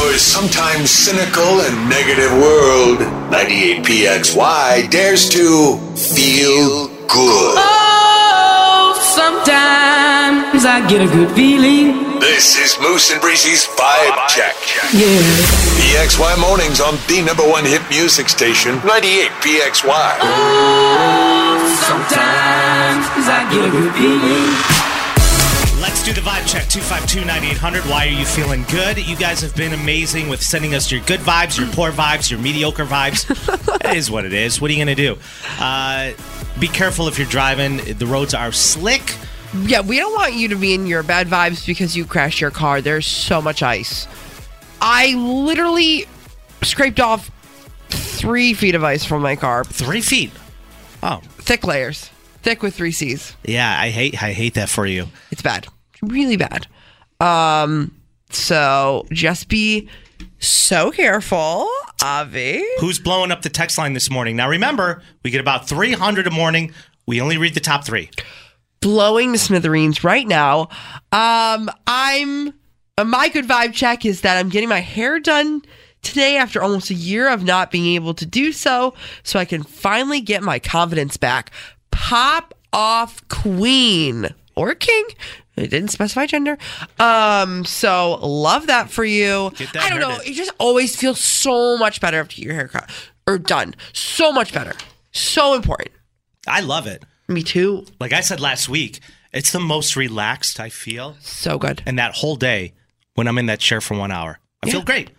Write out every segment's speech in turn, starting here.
Our sometimes cynical and negative world, 98PXY dares to feel good. Oh, sometimes I get a good feeling. This is Moose and Breezy's Vibe Check. Yeah. PXY mornings on the number one hit music station, 98PXY. Oh, sometimes I get a good feeling. Let's do the vibe check 252 9800. Why are you feeling good? You guys have been amazing with sending us your good vibes, your poor vibes, your mediocre vibes. it is what it is. What are you going to do? Uh, be careful if you're driving. The roads are slick. Yeah, we don't want you to be in your bad vibes because you crashed your car. There's so much ice. I literally scraped off three feet of ice from my car. Three feet. Oh, Thick layers. Thick with three C's. yeah. I hate. I hate that for you. It's bad. Really bad. Um, so just be so careful, Avi. Who's blowing up the text line this morning? Now remember, we get about 300 a morning. We only read the top three. blowing to smithereens right now. Um, I'm uh, my good vibe check is that I'm getting my hair done today after almost a year of not being able to do so, so I can finally get my confidence back. Pop off queen or king. It didn't specify gender. Um, so love that for you. Get that I don't know. it. You just always feel so much better after your haircut or done. So much better. So important. I love it. Me too. Like I said last week, it's the most relaxed I feel. So good. And that whole day when I'm in that chair for one hour, I feel great.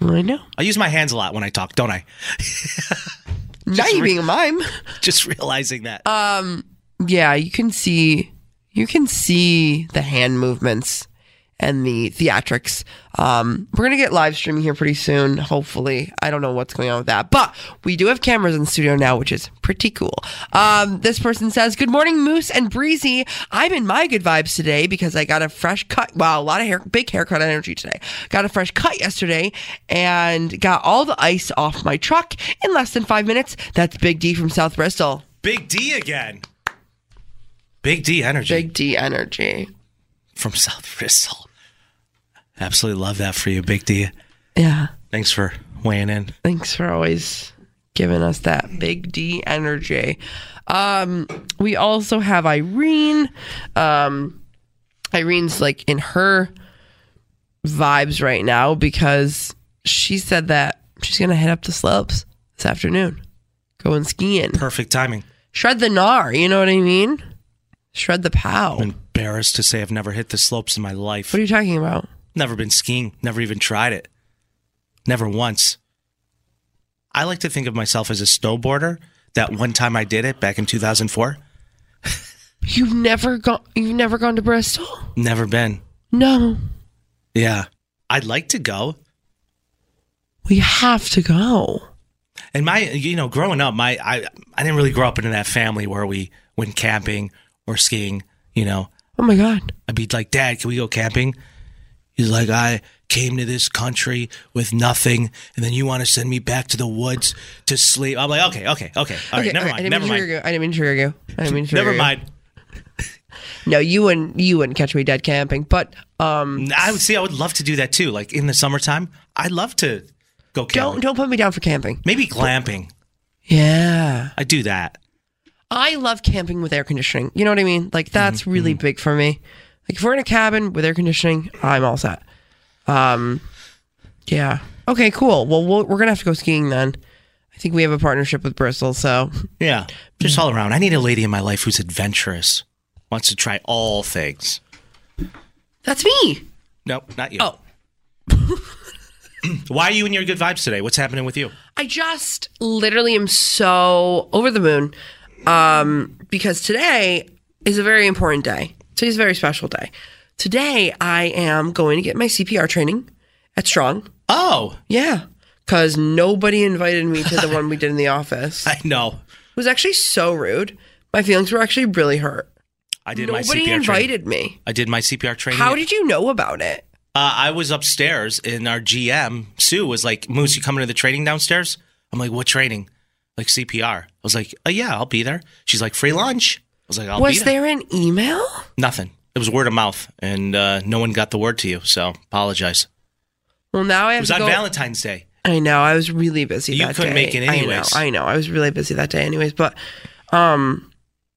I know. I use my hands a lot when I talk, don't I? Now you being a mime. Just realizing that. Um, yeah, you can see you can see the hand movements and the theatrics. Um, we're gonna get live streaming here pretty soon, hopefully. I don't know what's going on with that, but we do have cameras in the studio now, which is pretty cool. Um, this person says, "Good morning, Moose and Breezy. I'm in my good vibes today because I got a fresh cut. Wow, a lot of hair, big haircut energy today. Got a fresh cut yesterday and got all the ice off my truck in less than five minutes. That's Big D from South Bristol. Big D again. Big D energy Big D energy." from South Bristol. Absolutely love that for you, Big D. Yeah. Thanks for weighing in. Thanks for always giving us that big D energy. Um, we also have Irene. Um, Irene's like in her vibes right now because she said that she's gonna head up to slopes this afternoon, going skiing, Perfect timing. shred the gnar. You know what I mean? Shred the pow. I'm embarrassed to say I've never hit the slopes in my life. What are you talking about? Never been skiing. Never even tried it. Never once. I like to think of myself as a snowboarder. That one time I did it back in 2004. You've never gone. You've never gone to Bristol? Never been. No. Yeah. I'd like to go. We have to go. And my, you know, growing up, my, I, I didn't really grow up in that family where we went camping or skiing. You know, Oh my god. I'd be like, Dad, can we go camping? He's like, I came to this country with nothing, and then you want to send me back to the woods to sleep. I'm like, okay, okay, okay. All right, Okay, never okay, I mind. didn't Never mean to mind. I didn't mean to trigger you. I didn't mean to trigger Never mind. No, you wouldn't. You wouldn't catch me dead camping. But um, I would see. I would love to do that too. Like in the summertime, I'd love to go camping. don't don't put me down for camping. Maybe glamping. Yeah, I do that. I love camping with air conditioning. You know what I mean? Like that's Mm-hmm, really big for me. Like if we're in a cabin with air conditioning, I'm all set. Um, Yeah. Okay, cool. Well, we'll we're going to have to go skiing then. I think we have a partnership with Bristol, so Yeah, just all around. I need a lady in my life who's adventurous, wants to try all things. that's me. Nope, not you. Oh. Why are you in your good vibes today? What's happening with you? I just literally am so over the moon um, because today is a very important day. Today's a very special day. Today, I am going to get my CPR training at Strong. Oh, Yeah, because nobody invited me to the one we did in the office. It I know. It was actually so rude. My feelings were actually really hurt. I did my Nobody CPR training. invited me. I did my CPR training. How did you know about it? Uh, I was upstairs and our GM, Sue, was like, Moose, you coming to the training downstairs? I'm like, what training? Like CPR. I was like, oh, yeah, I'll be there. She's like, free lunch. I was like, I'll be Was there. there an email? Nothing. It was word of mouth and uh, no one got the word to you. So apologize. Well, now I It was to on go. Valentine's Day. I know. I was really busy. You that couldn't day. make it I know. anyways. I know. I was really busy that day, anyways. But um,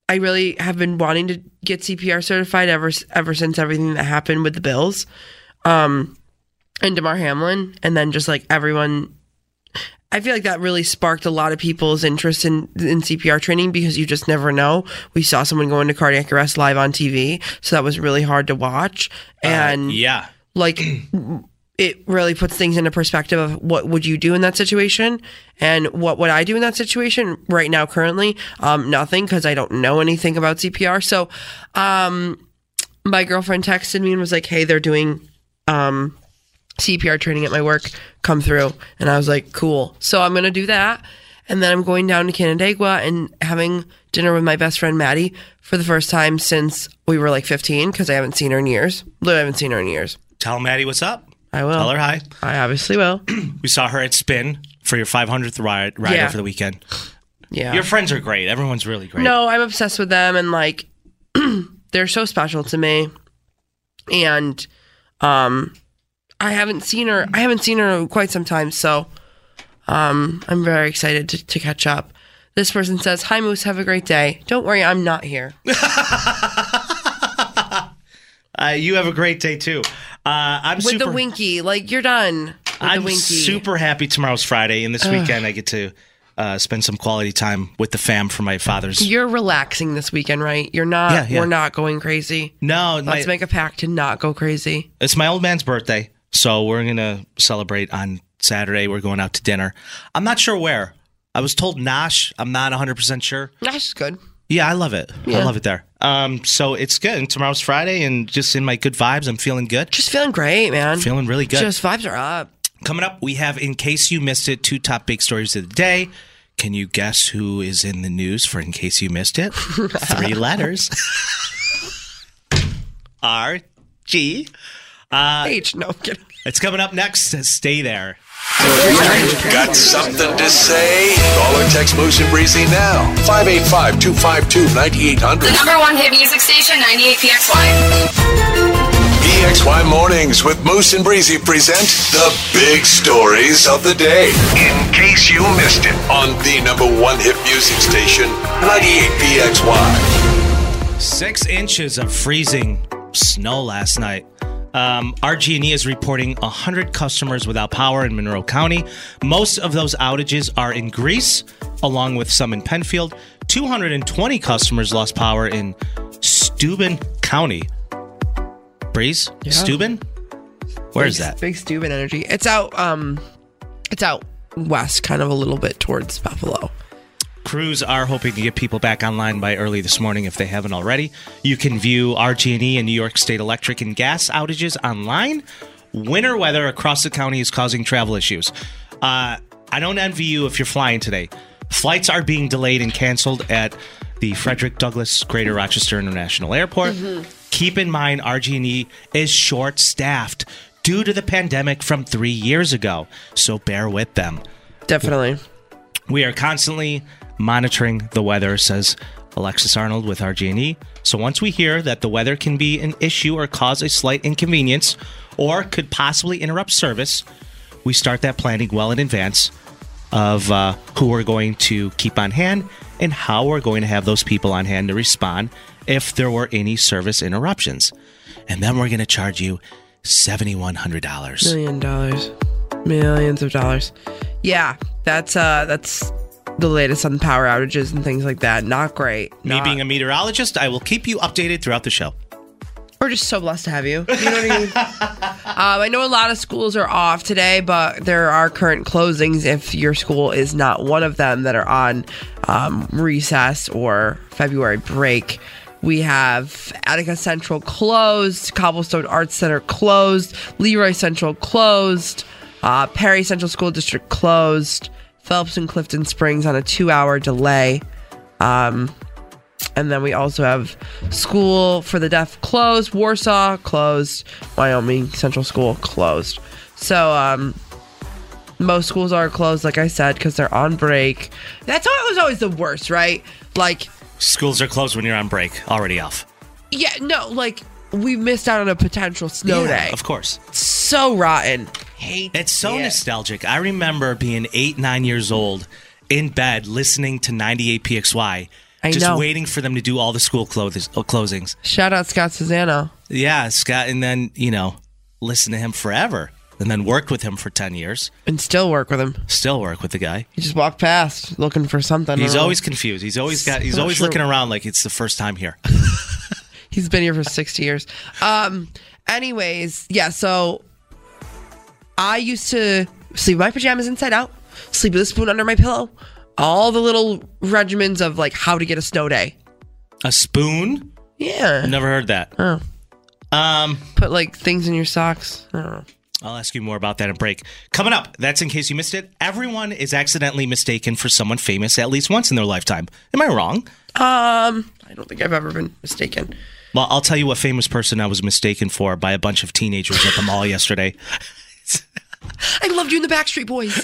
I really have been wanting to get CPR certified ever ever since everything that happened with the Bills, um, and Damar Hamlin, and then just like everyone. I feel like that really sparked a lot of people's interest in, in CPR training because you just never know. We saw someone go into cardiac arrest live on TV, so that was really hard to watch. And Yeah. like it really puts things into perspective of what would you do in that situation and what would I do in that situation right now currently um nothing because I don't know anything about CPR so um my girlfriend texted me and was like hey they're doing um CPR training at my work come through and I was like cool so I'm going to do that and then I'm going down to Canandaigua and having dinner with my best friend Maddie for the first time since we were like 15 because I haven't seen her in years literally I haven't seen her in years Tell Maddie what's up. I will. Tell her hi. I obviously will. We saw her at Spin for your 500th ride, rider Yeah. for the weekend. Yeah. Your friends are great. Everyone's really great. no, I'm obsessed with them and like they're so special to me. And um I haven't seen her I haven't seen her in quite some time, so um I'm very excited to, to catch up. This person says, Hi Moose, have a great day. Don't worry, I'm not here. Uh, you have a great day too. Uh, I'm With super. the winky, like you're done. With I'm the winky. super happy. Tomorrow's Friday, and this weekend I get to uh, spend some quality time with the fam for my father's. You're relaxing this weekend, right? You're not Yeah, yeah. we're not going crazy. no, Let's make a pact to not go crazy. it's my old man's birthday, so we're gonna celebrate on Saturday. We're going out to dinner. I'm not sure where. I was told Nosh. I'm not 100 percent sure. That's good. Yeah, I love it. I love it there. Um, so it's good. And tomorrow's Friday, and just in my good vibes, I'm feeling good. Just feeling great, man. Feeling really good. Just vibes are up. Coming up, we have, in case you missed it, two top big stories of the day. Can you guess who is in the news for in case you missed it? Three letters. R G. Uh, H, no I'm kidding. It's coming up next. Stay there. Got something to say? Call or text Moose and Breezy now. 585 252 9800. Number one hit music station, 98 PXY. PXY Mornings with Moose and Breezy present the big stories of the day. In case you missed it on the number one hit music station, 98 PXY. Six inches of freezing snow last night. Um, RG&E is reporting 100 customers without power in Monroe County. Most of those outages are in Greece, along with some in Penfield. 220 customers lost power in Steuben County. Breeze? Steuben? Where is Big- that? Big Steuben energy. It's out um it's out west, kind of a little bit towards Buffalo. Crews are hoping to get people back online by early this morning if they haven't already. You can view RG&E and New York State Electric and gas outages online. Winter weather across the county is causing travel issues. Uh, I don't envy you if you're flying today. Flights are being delayed and canceled at the Frederick Douglass Greater Rochester International Airport. Keep in mind, RG&E is short-staffed due to the pandemic from three years ago, so bear with them. Definitely. We are constantly monitoring the weather, says Alexis Arnold with RG&E. So once we hear that the weather can be an issue or cause a slight inconvenience or could possibly interrupt service, we start that planning well in advance of uh, who we're going to keep on hand and how we're going to have those people on hand to respond if there were any service interruptions. And then we're going to charge you $7,100. Million dollars. Millions of dollars. Yeah, that's uh that's the latest on power outages and things like that. Not great. Me Not- being a meteorologist, I will keep you updated throughout the show. We're just so blessed to have you. You know what I mean? um, I know a lot of schools are off today, but there are current closings if your school is not one of them that are on um, recess or February break. We have Attica Central closed, Cobblestone Arts Center closed, Le Roy Central closed, uh, Perry Central School District closed, Phelps and Clifton Springs on a two hour delay. Um, and then we also have school for the deaf closed, Warsaw closed, Wyoming Central School closed. So um most schools are closed like I said cuz they're on break. That's how it was always the worst, right? Like Schools are closed when you're on break, already off. yeah, no, like we missed out on a potential snow Yeah, day. Of course. So rotten. Hate It's so it. nostalgic. I remember being eight, nine years old in bed listening to 98 PXY, I just know. waiting for them to do all the school clothes, uh, closings. Shout out Scott Susano. Yeah, Scott, and then, you know, listen to him forever. And then worked with him for 10 years. And still work with him. Still work with the guy. He just walked past looking for something. He's don't know. always confused. He's always got, he's always sure. looking around like it's the first time here. He's been here for 60 years. Um, anyways, yeah, so I used to sleep my pajamas inside out, sleep with a spoon under my pillow, all the little regimens of like how to get a snow day. A spoon? Yeah. Never heard that. Oh. Um, Put like things in your socks. I don't know. I'll ask you more about that in break. Coming up, that's in case you missed it. Everyone is accidentally mistaken for someone famous at least once in their lifetime. Am I wrong? Um, I don't think I've ever been mistaken. Well, I'll tell you what famous person I was mistaken for by a bunch of teenagers at the mall yesterday. I loved you in the Backstreet Boys.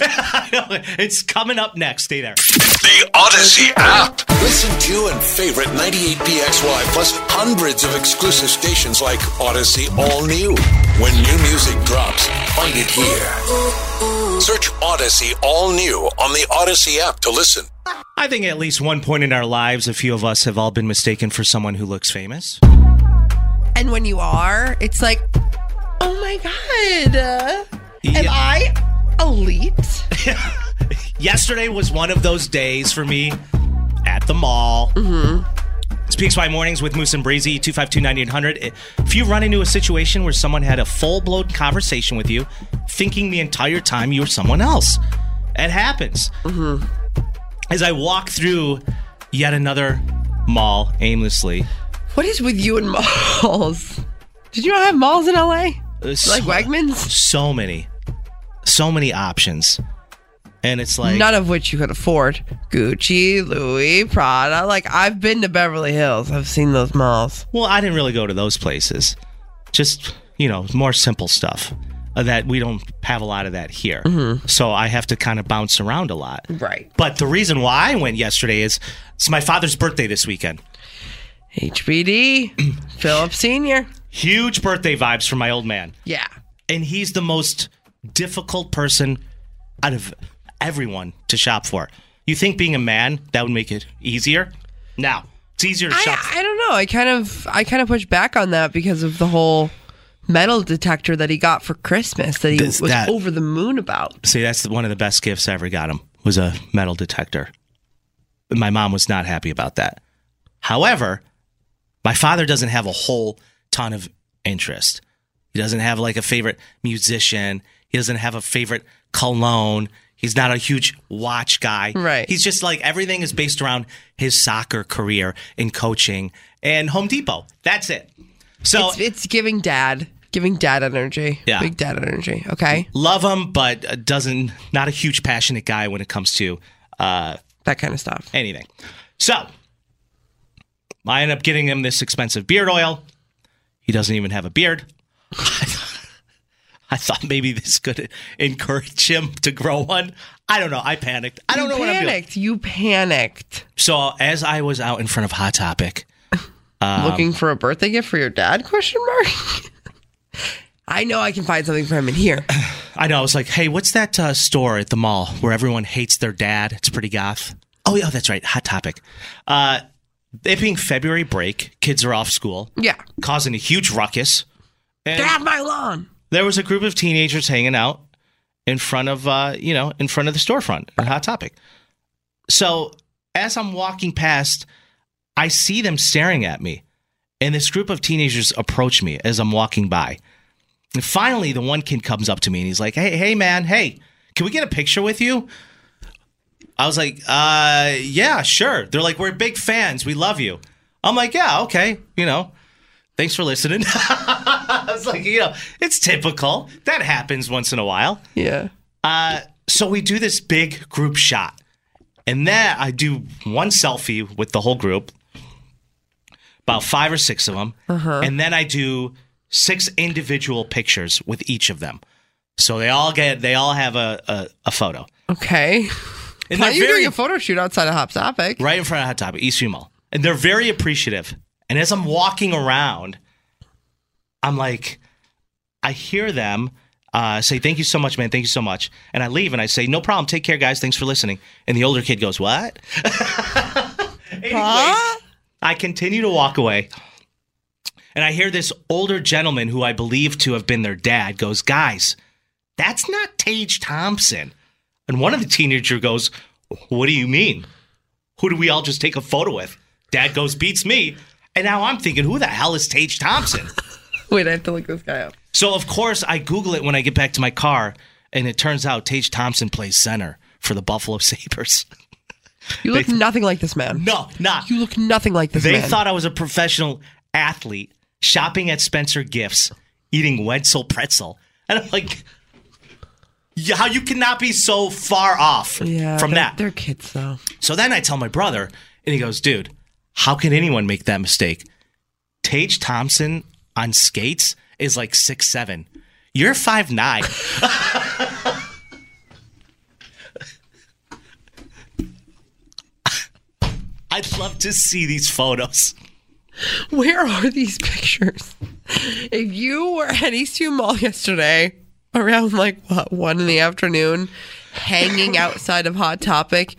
It's coming up next. Stay there. The Audacy app. Listen to and favorite 98PXY plus hundreds of exclusive stations like Audacy All New. When new music drops, find it here. Search Audacy All New on the Audacy app to listen. I think at least one point in our lives, a few of us have all been mistaken for someone who looks famous. and when you are, it's like, oh my God. Uh, Am I elite? Yesterday was one of those days for me at the mall. Mm-hmm. PXY mornings with Moose and Breezy, 252 If you run into a situation where someone had a full blown conversation with you, thinking the entire time you were someone else, it happens. Mm-hmm. As I walk through yet another mall aimlessly, What is with you and malls? Did you not have malls in LA? uh, Like so- Wegmans? so many, so many options. And it's like, None of which you could afford. Gucci, Louis, Prada. Like I've been to Beverly Hills. I've seen those malls. Well, I didn't really go to those places. Just, you know, more simple stuff uh, that we don't have a lot of that here. So I have to kind of bounce around a lot. Right. But the reason why I went yesterday is it's my father's birthday this weekend. HBD, Philip Senior. Huge birthday vibes for my old man. Yeah. And he's the most difficult person out of everyone to shop for. You think being a man, that would make it easier? Now, it's easier to shop. I, I don't know. I kind of I kind of push back on that because of the whole metal detector that he got for Christmas that he This- was that- over the moon about. See, that's one of the best gifts I ever got him was a metal detector. But my mom was not happy about that. However, my father doesn't have a whole ton of interest. He doesn't have like a favorite musician. He doesn't have a favorite cologne. He's not a huge watch guy. Right. He's just like everything is based around his soccer career in coaching and Home Depot. That's it. So It's, it's giving dad, giving dad energy. Yeah. Big dad energy. Okay. love him, but uh, doesn't not a huge passionate guy when it comes to uh, That kind of stuff. anything. So I end up getting him this expensive beard oil. He doesn't even have a beard. I thought maybe this could encourage him to grow one. I don't know. I panicked. I don't you know what I'm doing. panicked. You panicked. So as I was out in front of Hot Topic, Um, Looking for a birthday gift for your dad? Question mark. I know I can find something for him in here. I know I was like, "Hey, what's that uh, store at the mall where everyone hates their dad? It's pretty goth." Oh yeah, that's right. Hot Topic. Uh, it being February break, kids are off school, Yeah. causing a huge ruckus. And Get my lawn. there was a group of teenagers hanging out, in front of uh, you know in front of the storefront at Hot Topic. So as I'm walking past, I see them staring at me, and this group of teenagers approach me as I'm walking by. And finally, the one kid comes up to me and he's like, "Hey, hey, man, hey, can we get a picture with you?" I was like, "Uh, yeah, sure." They're like, "We're big fans. We love you." I'm like, "Yeah, okay, you know." Thanks for listening. I was like, you know, it's typical. That happens once in a while. Yeah. Uh, so we do this big group shot. And then I do one selfie with the whole group, about five or six of them. And then I do six individual pictures with each of them. So they all get, they all have a, a, a photo. Okay. And Why are you very, doing a photo shoot outside of Hot Topic? right in front of Hot Topic, Eastview Mall. And they're very appreciative. And as I'm walking around, I'm like, I hear them uh, say, Thank you so much, man. Thank you so much. And I leave and I say, No problem. Take care, guys. Thanks for listening. And the older kid goes, What? Anyways, Huh? I continue to walk away. And I hear this older gentleman who I believe to have been their dad goes, Guys, that's not Tage Thompson. And one of the teenager goes, What do you mean? Who do we all just take a photo with? Dad goes, Beats me. And now I'm thinking, Who the hell is Tage Thompson? Wait, I have to look this guy up. so, of course, I Google it when I get back to my car. And it turns out Tage Thompson plays center for the Buffalo Sabres. You look They- nothing like this man. no, not. You look nothing like this man. They man. thought I was a professional athlete shopping at Spencer Gifts, eating Wetzel pretzel. And I'm like, how you cannot be so far off yeah, from they're- that. They're kids though. So then I tell my brother, and he goes, dude, how can anyone make that mistake? Tage Thompson on skates is like six seven. You're five nine. I'd love to see these photos. Where are these pictures? If you were at Eastview Mall yesterday around like what one in the afternoon, hanging outside of Hot Topic,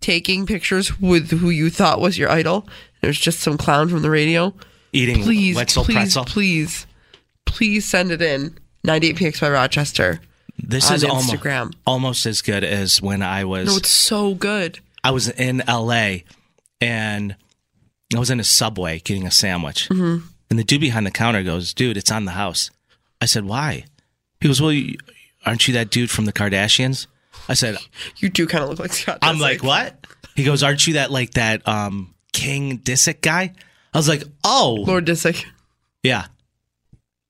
taking pictures with who you thought was your idol, there's just some clown from the radio. Eating Please, Wetzel please, pretzel. please, please send it in. 98PXY Rochester. This is almost, Instagram. almost as good as when I was No, it's so good. I was in LA and I was in a subway getting a sandwich. Mm-hmm. And the dude behind the counter goes, Dude, it's on the house. I said, Why? He goes, Well, you, aren't you that dude from the Kardashians? I said, You do kind of look like Scott. I'm Disick. like, What? He goes, Aren't you that like that um King Disick guy? I was like, Oh, Lord Disick. yeah.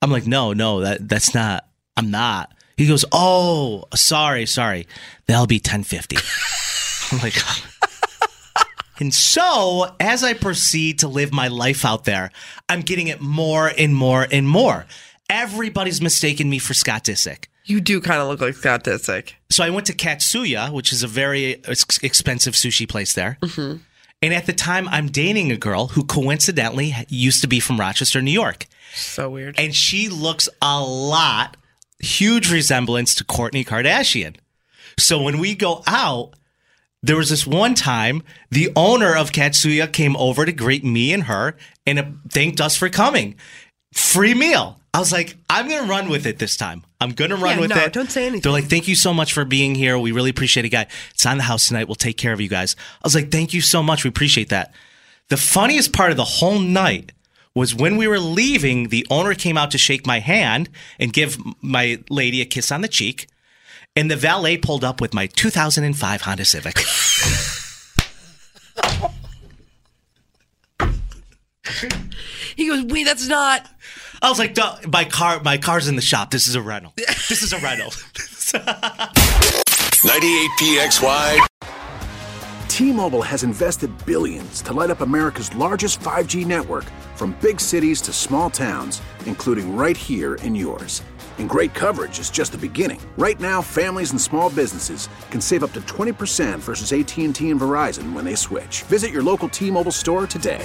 I'm like, No, no, that that's not. I'm not. He goes, Oh, sorry, sorry. That'll be 1050. I'm like, and so as I proceed to live my life out there, I'm getting it more and more and more. Everybody's mistaken me for Scott Disick. You do kind of look like Scott Disick. So I went to Katsuya, which is a very ex- expensive sushi place there. Mm-hmm. And at the time, I'm dating a girl who coincidentally used to be from Rochester, New York. So weird. And she looks a lot, huge resemblance to Kourtney Kardashian. So when we go out, there was this one time the owner of Katsuya came over to greet me and her and thanked us for coming. Free meal. I was like, I'm going to run with it this time. I'm going to run Yeah, with no, it. don't say anything. They're like, thank you so much for being here. We really appreciate it, guy. It's on the house tonight. We'll take care of you guys. I was like, thank you so much. We appreciate that. The funniest part of the whole night was when we were leaving, the owner came out to shake my hand and give my lady a kiss on the cheek. And the valet pulled up with my 2005 Honda Civic. He goes, wait, that's not. I was like, "Duh, my car, my car's in the shop. This is a rental. This is a rental. 98PXY. T-Mobile has invested billions to light up America's largest 5G network from big cities to small towns, including right here in yours. And great coverage is just the beginning. Right now, families and small businesses can save up to 20% versus AT&T and Verizon when they switch. Visit your local T-Mobile store today.